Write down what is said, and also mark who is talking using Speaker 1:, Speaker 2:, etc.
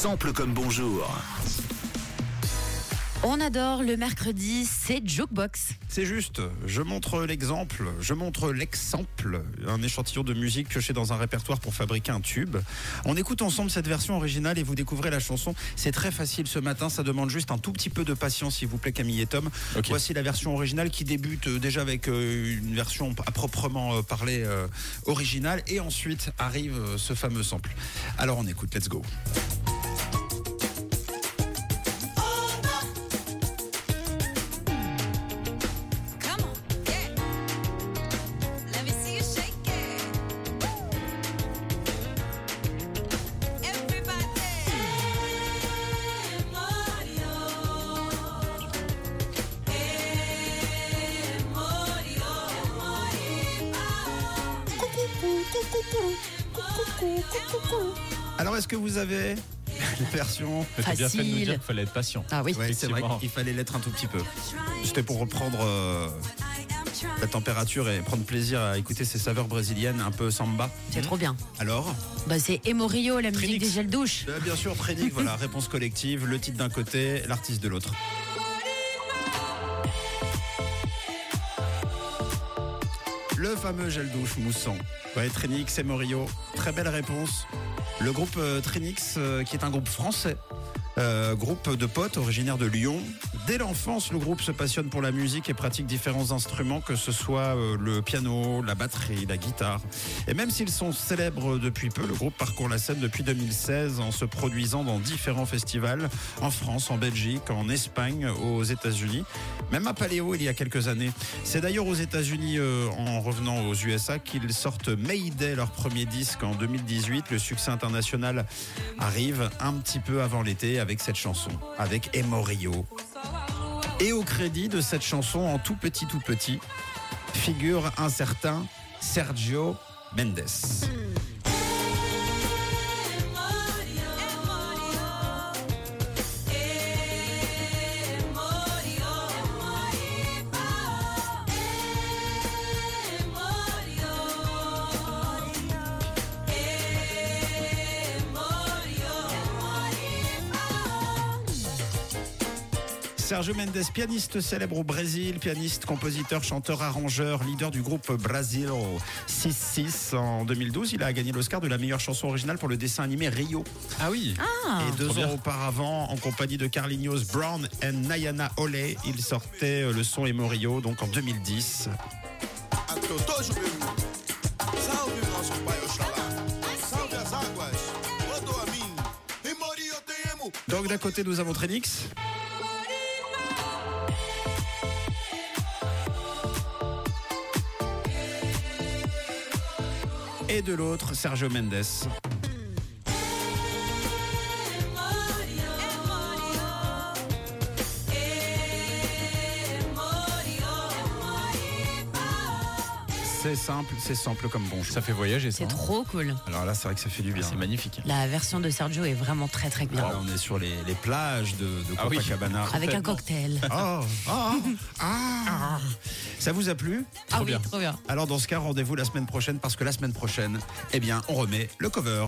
Speaker 1: Sample comme bonjour.
Speaker 2: On adore le mercredi, c'est Jukebox.
Speaker 3: C'est juste, je montre l'exemple, je montre l'exemple, un échantillon de musique pioché dans un répertoire pour fabriquer un tube. On écoute ensemble cette version originale et vous découvrez la chanson. C'est très facile ce matin, ça demande juste un tout petit peu de patience s'il vous plaît Camille et Tom. Voici la version originale qui débute euh, déjà avec euh, une version à proprement euh, parler originale et ensuite arrive ce fameux sample. Alors on écoute, let's go. Alors est-ce que vous avez la version
Speaker 4: T'as bien fait de nous
Speaker 2: Facile.
Speaker 4: dire qu'il fallait être patient.
Speaker 2: Ah oui.
Speaker 3: Ouais, c'est vrai
Speaker 4: Effectivement.
Speaker 3: qu'il fallait l'être un tout petit peu. C'était pour reprendre euh, la température et prendre plaisir à écouter ces saveurs brésiliennes un peu samba.
Speaker 2: C'est trop bien.
Speaker 3: Alors
Speaker 2: Bah, c'est Emorio, la musique
Speaker 3: Trinix.
Speaker 2: des gels douche.
Speaker 3: Euh, Bien sûr, Trénic, voilà, réponse collective, le titre d'un côté, l'artiste de l'autre. Le fameux gel douche moussant. Ouais, Trinix et Morio, très belle réponse. Le groupe euh, Trinix, euh, qui est un groupe français, euh, groupe de potes originaire de Lyon. Dès l'enfance, le groupe se passionne pour la musique et pratique différents instruments, que ce soit euh, le piano, la batterie, la guitare. Et même s'ils sont célèbres depuis peu, le groupe parcourt la scène depuis 2016 en se produisant dans différents festivals en France, en Belgique, en Espagne, aux États-Unis, même à Paléo il y a quelques années. C'est d'ailleurs aux États-Unis, euh, en revenant aux USA, qu'ils sortent Mayday, leur premier disque en 2018. Le succès international arrive un petit peu avant l'été avec cette chanson, avec Emorio. Et au crédit de cette chanson, en tout petit tout petit, figure un certain Sergio Mendes. Sergio Mendes, pianiste célèbre au Brésil, pianiste, compositeur, chanteur, arrangeur, leader du groupe Brasil 6-6 en 2012. Il a gagné l'Oscar de la meilleure chanson originale pour le dessin animé Rio.
Speaker 4: Ah oui.
Speaker 3: et deux ans
Speaker 4: bien.
Speaker 3: auparavant, en compagnie de Carlinhos Brown et Nayana Ole, il sortait euh, le son Emorio, donc en 2010.
Speaker 5: Aqui eu tô, Juvenil. Salve, nosso
Speaker 3: Et de l'autre, Sergio Mendes. C'est simple, c'est simple comme bonjour.
Speaker 4: Ça fait voyager ça.
Speaker 2: C'est
Speaker 4: hein.
Speaker 2: trop cool.
Speaker 3: Alors là, c'est vrai que ça fait du bien.
Speaker 4: C'est magnifique.
Speaker 2: La version de Sergio est vraiment très très bien.
Speaker 3: Là, on est sur les, les plages de, de
Speaker 4: Ah oui.
Speaker 3: Copacabana.
Speaker 2: Avec un cocktail.
Speaker 3: Oh, oh, ah. Ça vous a plu
Speaker 2: Ah oui,
Speaker 4: bien.
Speaker 2: trop bien.
Speaker 3: Alors dans ce cas, rendez-vous la semaine prochaine parce que la semaine prochaine, eh bien, on remet le cover.